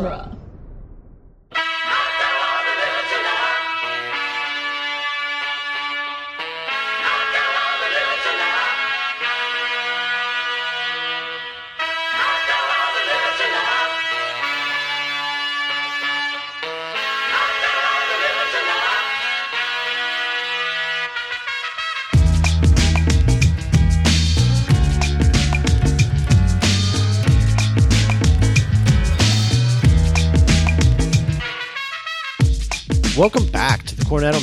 genre.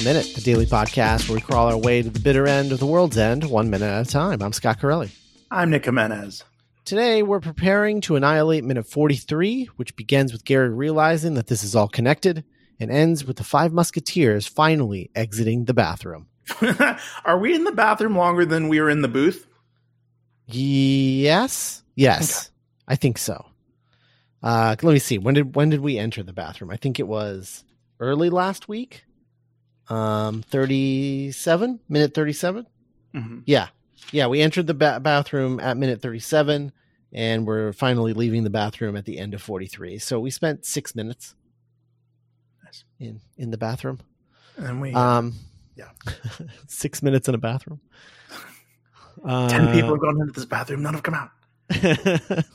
Minute, the daily podcast where we crawl our way to the bitter end of the world's end, one minute at a time. I'm Scott Corelli. I'm Nick Jimenez. Today, we're preparing to annihilate minute 43, which begins with Gary realizing that this is all connected and ends with the five musketeers finally exiting the bathroom. Are we in the bathroom longer than we were in the booth? Yes. Yes. I think so. Uh, let me see. When did when did we enter the bathroom? I think it was early last week. Um, 37, minute 37. Mm-hmm. Yeah. Yeah. We entered the ba- bathroom at minute 37 and we're finally leaving the bathroom at the end of 43. So we spent six minutes Nice. in, in the bathroom. And we Um, yeah. six minutes in a bathroom. Uh, ten people have gone into this bathroom. None have come out.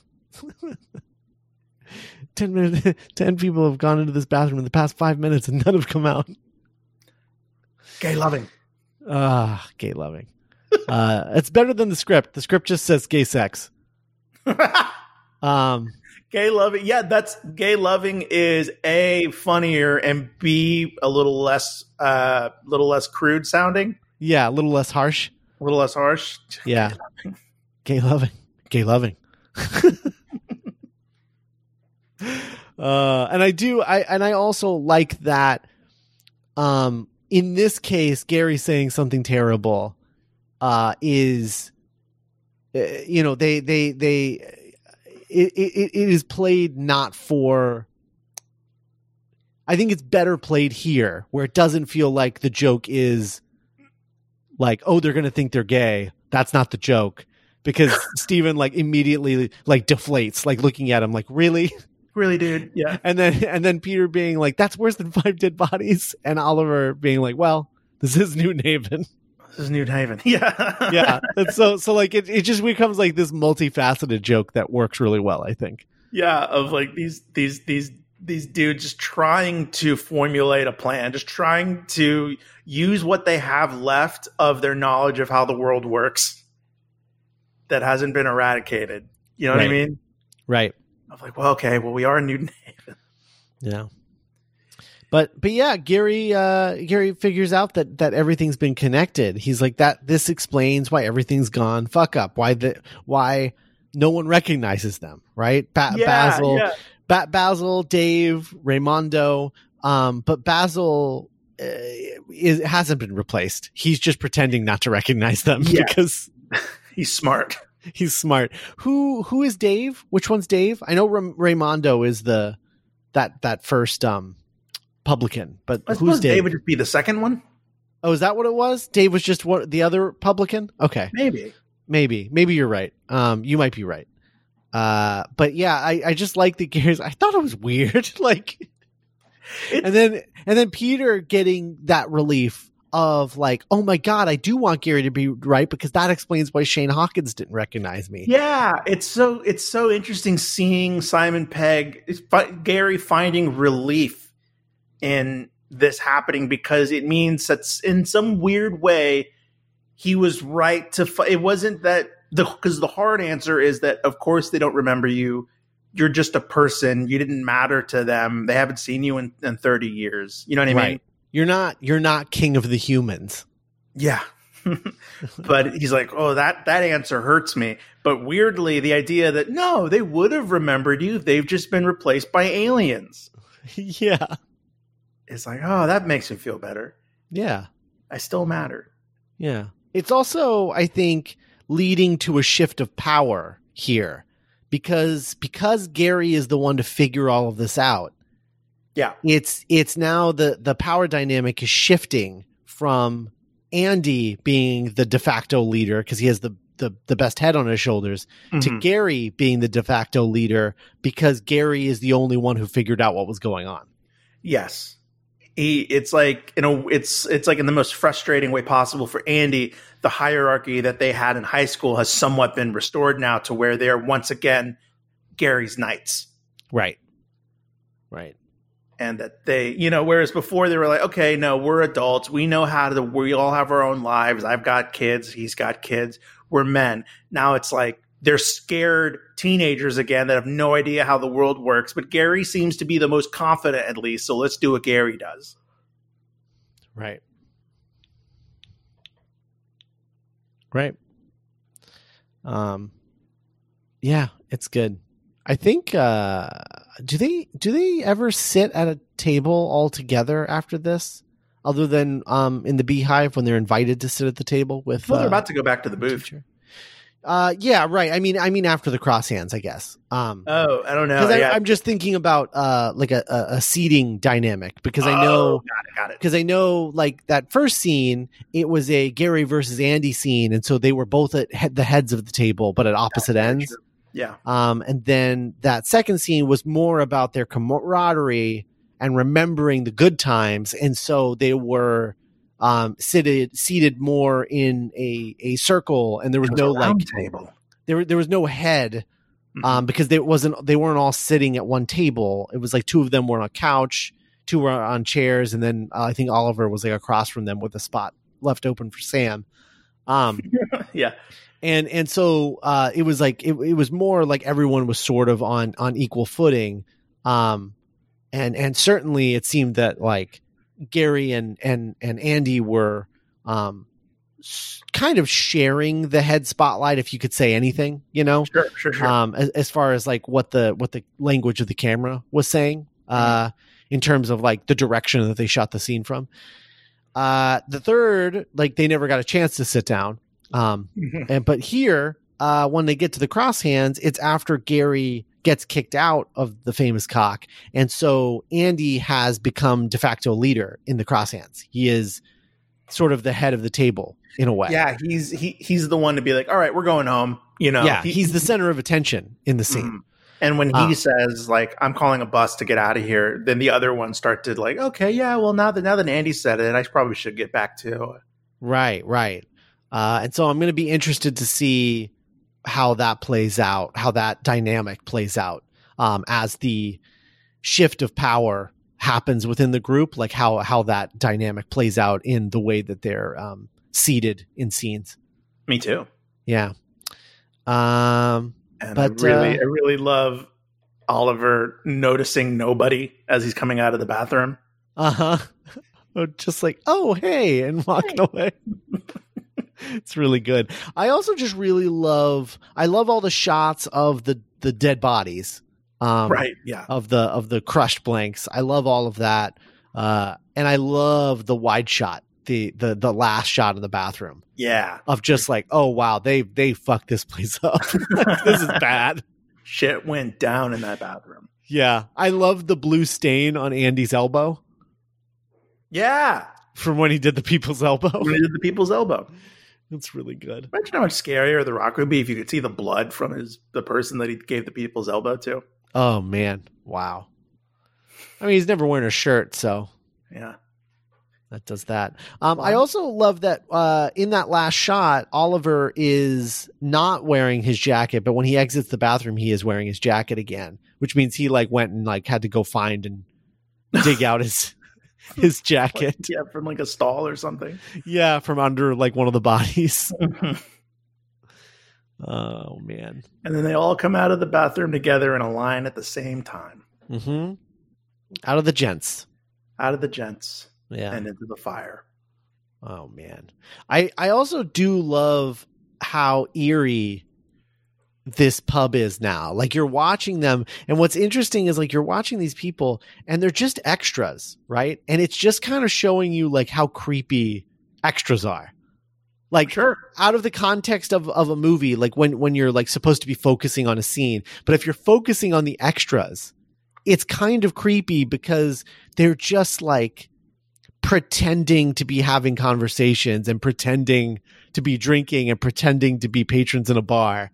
ten minutes. Ten people have gone into this bathroom in the past five minutes, and none have come out. Gay loving. Ah, gay loving. uh, it's better than the script. The script just says gay sex. Um, gay loving. Yeah, that's gay loving is a funnier and b a little less uh little less crude sounding, yeah, a little less harsh. a little less harsh. Yeah, gay loving. Gay loving. uh, and I do. I and I also like that. Um, in this case, Gary saying something terrible, uh, is, uh, you know, they they they. It, it, it is played not for I think it's better played here where it doesn't feel like the joke is like, oh, they're going to think they're gay. That's not the joke because Steven like immediately like deflates, like looking at him like, really? Really, dude. Yeah. And then, and then Peter being like, that's worse than five dead bodies. And Oliver being like, well, this is New Haven. This is New Haven. Yeah. yeah. And so, so like it, it just becomes like this multifaceted joke that works really well, I think. yeah. Of like these these these these dudes just trying to formulate a plan, just trying to use what they have left of their knowledge of how the world works that hasn't been eradicated. You know what I mean? Right. I'm like, well, okay, well, we are in New Haven. Yeah. But but yeah, Gary uh Gary figures out that that everything's been connected. He's like that this explains why everything's gone fuck up. Why the why no one recognizes them, right? Ba- Basil yeah. ba- Basil, Dave, Raimondo, um but Basil uh, is hasn't been replaced. He's just pretending not to recognize them Yeah. because he's smart. he's smart. Who who is Dave? Which one's Dave? I know Ram- Raimondo is the that that first um publican, but I who's Dave? Dave would just be the second one. oh, is that what it was? Dave was just what the other publican? Okay, Maybe. maybe maybe you're right. Um, you might be right. Uh, but yeah, I I just like the gears. I thought it was weird, like, It's- and then and then Peter getting that relief of like, oh my god, I do want Gary to be right because that explains why Shane Hawkins didn't recognize me. Yeah, it's so it's so interesting seeing Simon Pegg, it's Gary finding relief in this happening because it means that in some weird way he was right to. Fi- it wasn't that the because the hard answer is that of course they don't remember you. You're just a person. You didn't matter to them. They haven't seen you in, in 30 years. You know what I mean? You're not you're not king of the humans. Yeah. but he's like, "Oh, that that answer hurts me." But weirdly, the idea that no, they would have remembered you. They've just been replaced by aliens. yeah. It's like, "Oh, that makes me feel better. Yeah. I still matter." Yeah. It's also, I think, leading to a shift of power here because because Gary is the one to figure all of this out. Yeah. It's it's now the the power dynamic is shifting from Andy being the de facto leader because he has the the the best head on his shoulders to Mhm. Gary being the de facto leader because Gary is the only one who figured out what was going on. Yes. He it's like you know it's it's like in the most frustrating way possible for Andy. The hierarchy that they had in high school has somewhat been restored now to where they are once again Gary's knights. Right. Right. And that they, you know, whereas before they were like, okay, no, we're adults. We know how to, we all have our own lives. I've got kids. He's got kids. We're men. Now it's like they're scared teenagers again that have no idea how the world works. But Gary seems to be the most confident, at least. So let's do what Gary does. Right. Right. Um yeah, it's good. I think uh do they do they ever sit at a table all together after this? Other than um in the beehive when they're invited to sit at the table with Well, they're uh, about to go back to the booth. teacher? Uh yeah, right. I mean I mean after the crosshands, I guess. Um Oh, I don't know. because yeah. I'm just thinking about uh like a, a, seating dynamic because I Oh, know got it, because I know like that first scene, it was a Gary versus Andy scene, and so they were both at head, the heads of the table, but at opposite ends. Yeah. Um, and then that second scene was more about their camaraderie and remembering the good times, and so they were um, seated seated more in a a circle, and there was was no like table. there there was no head Mhm. um, because they wasn't they weren't all sitting at one table. It was like two of them were on a couch, two were on chairs, and then uh, I think Oliver was like across from them with a spot left open for Sam. Um, yeah. and and so uh, it was like it, it was more like everyone was sort of on on equal footing. Um, and and certainly it seemed that like Gary and and and Andy were um kind of sharing the head spotlight if you could say anything you know Sure, sure, sure. um as, as far as like what the what the language of the camera was saying uh in terms of like the direction that they shot the scene from uh the third like they never got a chance to sit down. Um and but here uh when they get to the cross hands it's after gary gets kicked out of the famous cock. And so andy has become de facto leader in the cross hands he is sort of the head of the table in a way. Yeah, he's he he's the one to be like, all right, we're going home. You know, yeah He- he's the center of attention in the scene. Mhm. And when he Ah. says like I'm calling a bus to get out of here, then the other ones start to like, okay, yeah, well now that now that Andy said it, I probably should get back to. Right, right. Uh, and so I'm going to be interested to see how that plays out, how that dynamic plays out um, as the shift of power happens within the group, like how how that dynamic plays out in the way that they're um, seated in scenes. Me too. Yeah. Um. And But, I really, uh, I really love Oliver noticing nobody as he's coming out of the bathroom. Uh huh. Just like, oh hey, and walking away. it's really good. I also just really love. I love all the shots of the the dead bodies. Um, right. Yeah. of the of the crushed blanks. I love all of that, uh, and I love the wide shot, the the the last shot of the bathroom Yeah. of just like, oh wow, they they fucked this place up. this is bad. Shit went down in that bathroom. Yeah, I love the blue stain on Andy's elbow Yeah. from when he did the people's elbow. When he did the people's elbow. That's really good. Imagine how much scarier the rock would be if you could see the blood from his the person that he gave the people's elbow to. Oh man, wow. I mean, he's never wearing a shirt, so Yeah. That does that. Um, I also love that uh, in that last shot, Oliver is not wearing his jacket, but when he exits the bathroom, he is wearing his jacket again, which means he like went and like had to go find and dig out his his jacket. Yeah, from like a stall or something. Yeah, from under like one of the bodies. Oh man. and then they all come out of the bathroom together in a line at the same time. Mm-hmm. Out of the gents. Out of the gents Yeah. and into the fire. Oh man. I I also do love how eerie this pub is now. Like you're watching them and what's interesting is like you're watching these people and they're just extras, right? And it's just kind of showing you like how creepy extras are. Like Sure. out of the context of, of a movie, like when, when you're like supposed to be focusing on a scene, but if you're focusing on the extras, it's kind of creepy because they're just like pretending to be having conversations and pretending to be drinking and pretending to be patrons in a bar.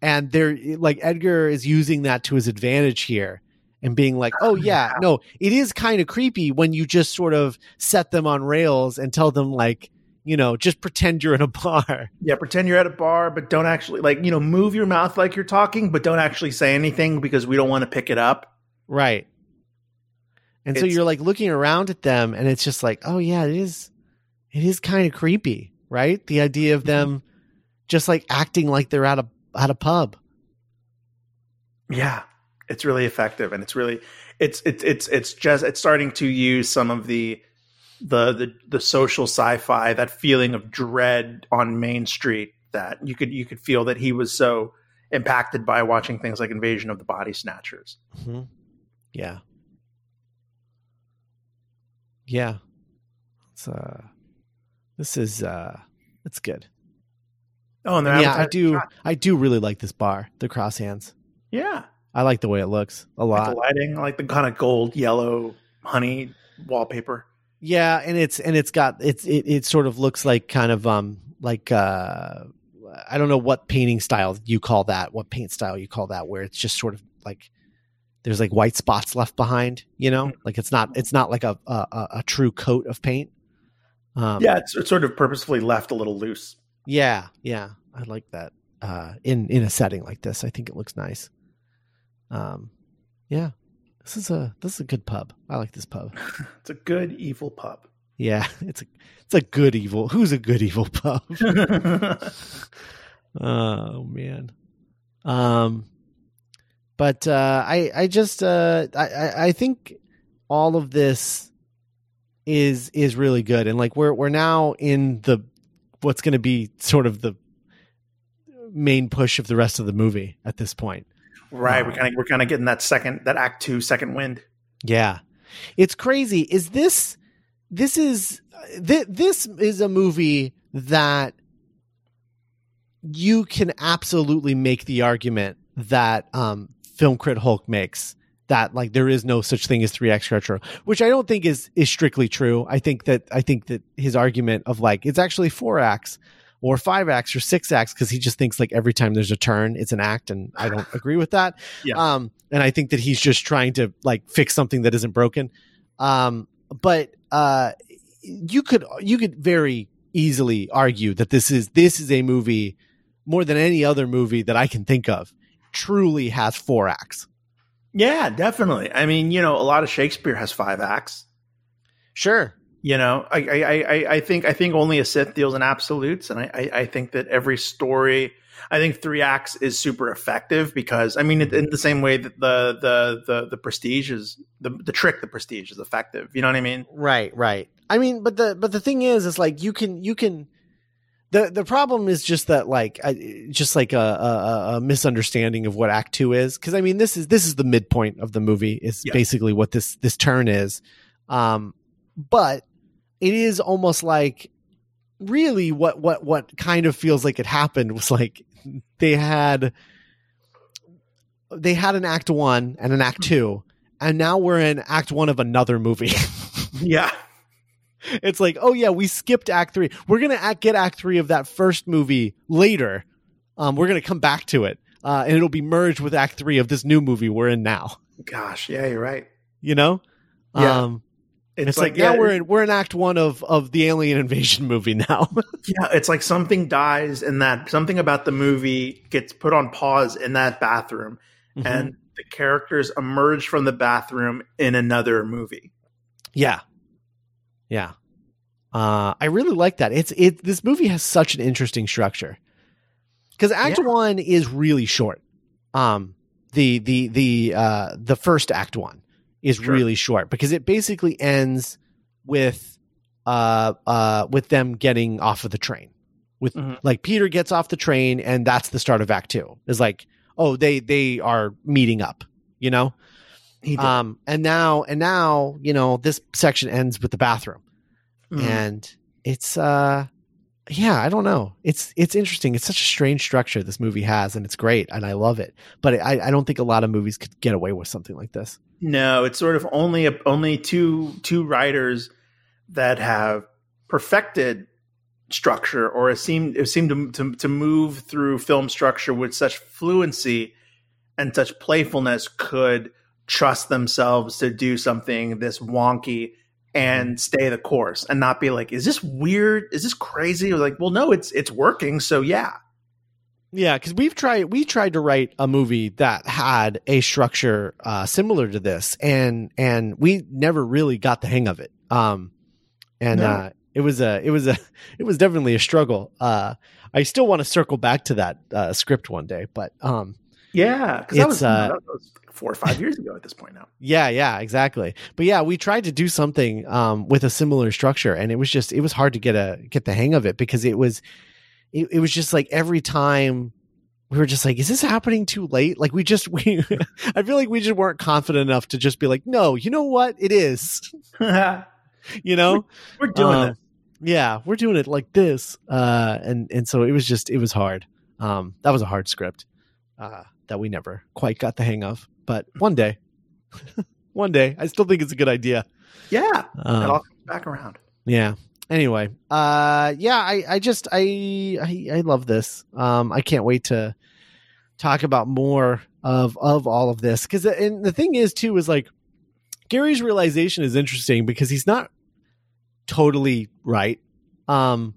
And they're like Edgar is using that to his advantage here and being like, oh, yeah, no, it is kind of creepy when you just sort of set them on rails and tell them, like, you know, just pretend you're in a bar. Yeah, pretend you're at a bar, but don't actually, like, you know, move your mouth like you're talking, but don't actually say anything because we don't want to pick it up. Right. And so you're like looking around at them and it's just like, oh, yeah, it is, it is kind of creepy, right? The idea of them just like acting like they're at a, at a pub. Yeah, it's really effective, and it's really it's it's it's it's just it's starting to use some of the the the the social sci-fi that feeling of dread on Main Street that you could you could feel that he was so impacted by watching things like Invasion of the Body Snatchers. hmm Yeah. Yeah. It's uh this is uh it's good. Oh, and they're yeah, I do shots. I do really like this bar, the cross hands. Yeah, I like the way it looks a I like lot. the lighting, I like the kind of gold, yellow, honey wallpaper. Yeah, and it's and it's got it's it, it sort of looks like kind of um like uh I don't know what painting style you call that, what paint style you call that, where it's just sort of like there's like white spots left behind, you know, like it's not it's not like a a, a- a true coat of paint. Um, yeah, it's, it's sort of purposefully left a little loose. yeah, yeah, I like that. Uh, in in a setting like this, I think it looks nice. Um, yeah, this is a this is a good pub. I like this pub. It's a good evil pub. Yeah, it's a it's a good evil. Who's a good evil pub? oh man. Um but uh I I just uh I I- think all of this is is really good and like we're we're now in the what's going to be sort of the main push of the rest of the movie at this point. right, we're kind of we're kind of getting that second that Act Two second wind. Yeah. It's crazy. Is this this is th- this is a movie that you can absolutely make the argument that um film crit Hulk makes that like there is no such thing as 3-act structure, which I don't think is is strictly true. I think that I think that his argument of like it's actually 4x or 5x or 6x because he just thinks like every time there's a turn it's an act and I don't agree with that. Yeah. Um and I think that he's just trying to like fix something that isn't broken. Um but uh you could you could very easily argue that this is this is a movie more than any other movie that I can think of truly has four acts. Yeah, definitely. I mean, you know, a lot of Shakespeare has five acts. Sure. You know, I I, I, I think I think only a Sith deals in absolutes, and I, I, I think that every story, I think three acts is super effective because I mean, in in the same way that the the the the prestige is the the trick, the prestige is effective. You know what I mean? Right, right. I mean, but the but the thing is, is like you can you can. The the problem is just that like I, just like a, a a misunderstanding of what Act Two is because I mean this is this is the midpoint of the movie is Yeah. basically what this this turn is, um, but it is almost like really what what what kind of feels like it happened was like they had they had an Act One and an Act Two, and now we're in Act One of another movie. Yeah, it's like, oh yeah, we skipped Act Three. We're gonna act, get Act Three of that first movie later. Um, we're gonna come back to it, uh, and it'll be merged with Act Three of this new movie we're in now. gosh, yeah, you're right. You know, Yeah. um, it's, like, now yeah, we're in we're in Act One of of the Alien Invasion movie now. Yeah, it's like something dies in that something about the movie gets put on pause in that bathroom, Mm-hmm. and the characters emerge from the bathroom in another movie. Yeah. Yeah. Uh, I really like that. It's it. This movie has such an interesting structure because Act Yeah. One is really short. Um, the the the uh the first Act One is Sure. really short because it basically ends with uh uh with them getting off of the train. With Mhm. like Peter gets off the train and that's the start of Act Two. Is like oh they they are meeting up. You know. He did. Um, and now, and now, you know, this section ends with the bathroom, Mhm. and it's, uh, yeah, I don't know. It's it's interesting. It's such a strange structure this movie has, and it's great, and I love it. But I, I don't think a lot of movies could get away with something like this. no, it's sort of only a, only two two writers that have perfected structure or it seemed it seemed to, to, to move through film structure with such fluency and such playfulness could trust themselves to do something this wonky and stay the course and not be like is this weird? Is this crazy? Or like well no it's it's working so yeah. Yeah because we've tried we tried to write a movie that had a structure uh, similar to this and and we never really got the hang of it. Um and No. uh it was a it was a it was definitely a struggle. Uh i still want to circle back to that uh script one day but um yeah because that was, uh, that was four or five years ago at this point now Yeah, yeah, exactly. But yeah, we tried to do something um, with a similar structure, and it was just it was hard to get a get the hang of it because it was it, it was just like every time we were just like, is this happening too late? Like we just we I feel like we just weren't confident enough to just be like, no, you know what, it is, you know, we're know. doing Um, this Yeah, we're doing it like this, uh, and and so it was just it was hard. Um, that was a hard script uh, that we never quite got the hang of, but one day, one day, I still think it's a good idea. yeah Um, it all comes back around yeah. Anyway, uh, yeah, I, I just, I, I, I love this. Um, I can't wait to talk about more of, of all of this. Cause, and the thing is too, is like Gary's realization is interesting because he's not totally right. Um,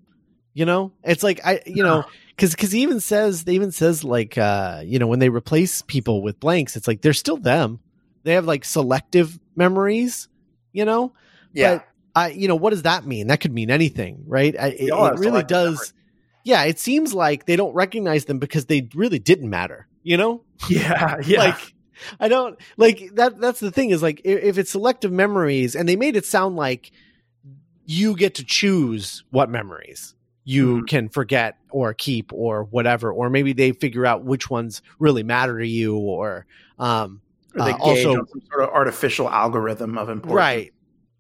you know, it's like, I, you know, cause, cause he even says, they even says like, uh, you know, when they replace people with blanks, it's like, they're still them. They have like selective memories, you know? yeah But I, you know, what does that mean? That could mean anything, right? I, it, it really does. memory. Yeah, it seems like they don't recognize them because they really didn't matter. You know, yeah yeah like I don't like that. That's the thing is like if, if it's selective memories, and they made it sound like you get to choose what memories you Mhm. can forget or keep or whatever, or maybe they figure out which ones really matter to you, or um, or they uh, also- some sort of artificial algorithm of importance Right.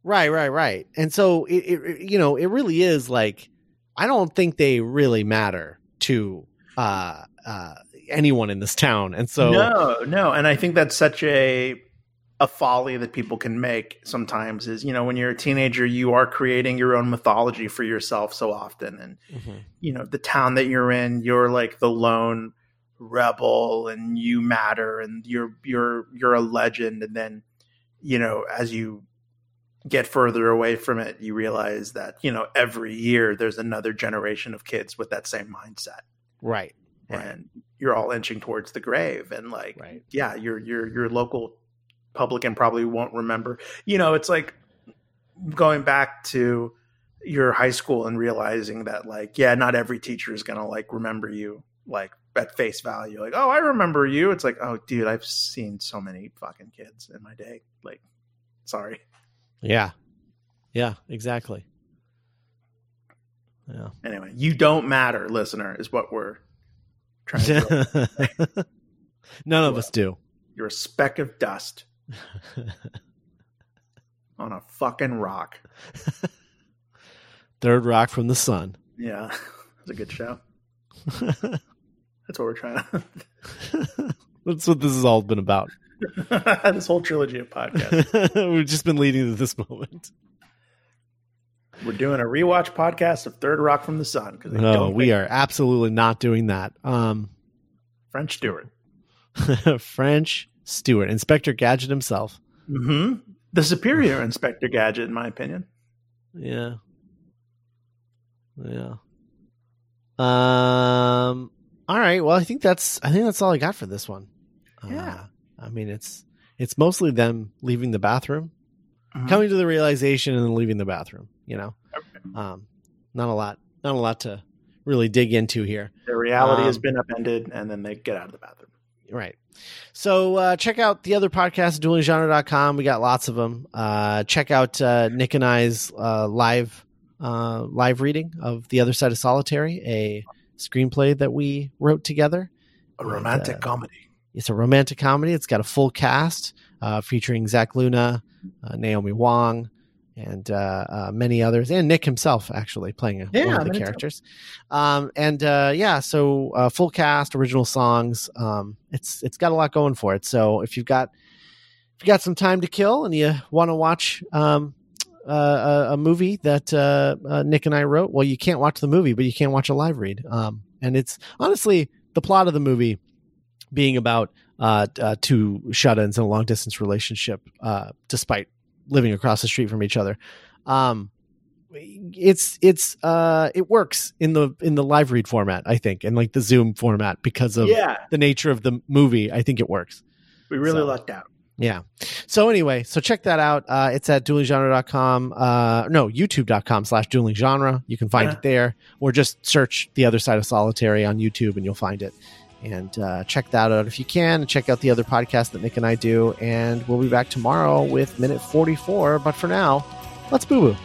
Right, right, right. And so it, it you know, it really is like I don't think they really matter to uh uh anyone in this town. And so no, no, and I think that's such a a folly that people can make sometimes is you know when you're a teenager you are creating your own mythology for yourself so often and Mhm. you know the town that you're in you're like the lone rebel and you matter and you're you're you're a legend and then you know as you get further away from it you realize that you know every year there's another generation of kids with that same mindset right. Right. and you're all inching towards the grave and like Right. yeah your your your local publican probably won't remember you know it's like going back to your high school and realizing that like yeah not every teacher is gonna like remember you like at face value like oh i remember you it's like oh dude i've seen so many fucking kids in my day like sorry Yeah. Yeah, exactly. Yeah. anyway you don't matter listener is what we're trying to None of us do. you're a speck of dust on a fucking rock Third rock from the sun. Yeah, it's a good show. That's what we're trying to. That's what this has all been about. this whole trilogy of podcasts. We've just been leading to this moment. We're doing a rewatch podcast of Third Rock from the Sun because No, we are absolutely not doing that. Um, French Stewart. French Stewart, Inspector Gadget himself. hmm The superior Inspector Gadget, in my opinion. Yeah. Yeah. Um. All right. Well, I think that's I think that's all I got for this one. Yeah. Uh, I mean, it's it's mostly them leaving the bathroom, Mhm. coming to the realization, and then leaving the bathroom. You know, um, not a lot, not a lot to really dig into here. Their reality has Um, been upended, and then they get out of the bathroom. Right. So uh, check out the other podcasts at duelinggenre.com. We got lots of them. Uh, check out uh, Nick and I's uh, live uh, live reading of The Other Side of Solitary, a screenplay that we wrote together. A And, romantic uh, comedy. It's a romantic comedy. It's got a full cast uh, featuring Zach Luna, uh, Naomi Wong, and uh, uh, many others, and Nick himself actually playing a, Yeah, one of the characters. Um, and uh, yeah, so uh, full cast, original songs. Um, it's it's got a lot going for it. So if you've got if you got some time to kill and you want to watch um, a, a movie that uh, uh, Nick and I wrote. Well, you can't watch the movie, but you can watch a live read. Um, and it's honestly the plot of the movie being about uh, uh, two shut-ins in a long-distance relationship, uh, despite living across the street from each other. Um, it's it's uh it works in the in the live read format i think and like the zoom format because of Yeah, the nature of the movie i think it works we really So- lucked out. yeah. So anyway, so check that out. Uh, it's at duelinggenre.com. Uh, no, youtube.com slash dueling genre. You can find Yeah. it there or just search the other side of solitary on YouTube and you'll find it. And uh, check that out if you can. Check out the other podcast that Nick and I do. And we'll be back tomorrow with minute 44. But for now, let's boo boo.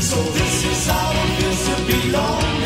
So this is how it feels to belong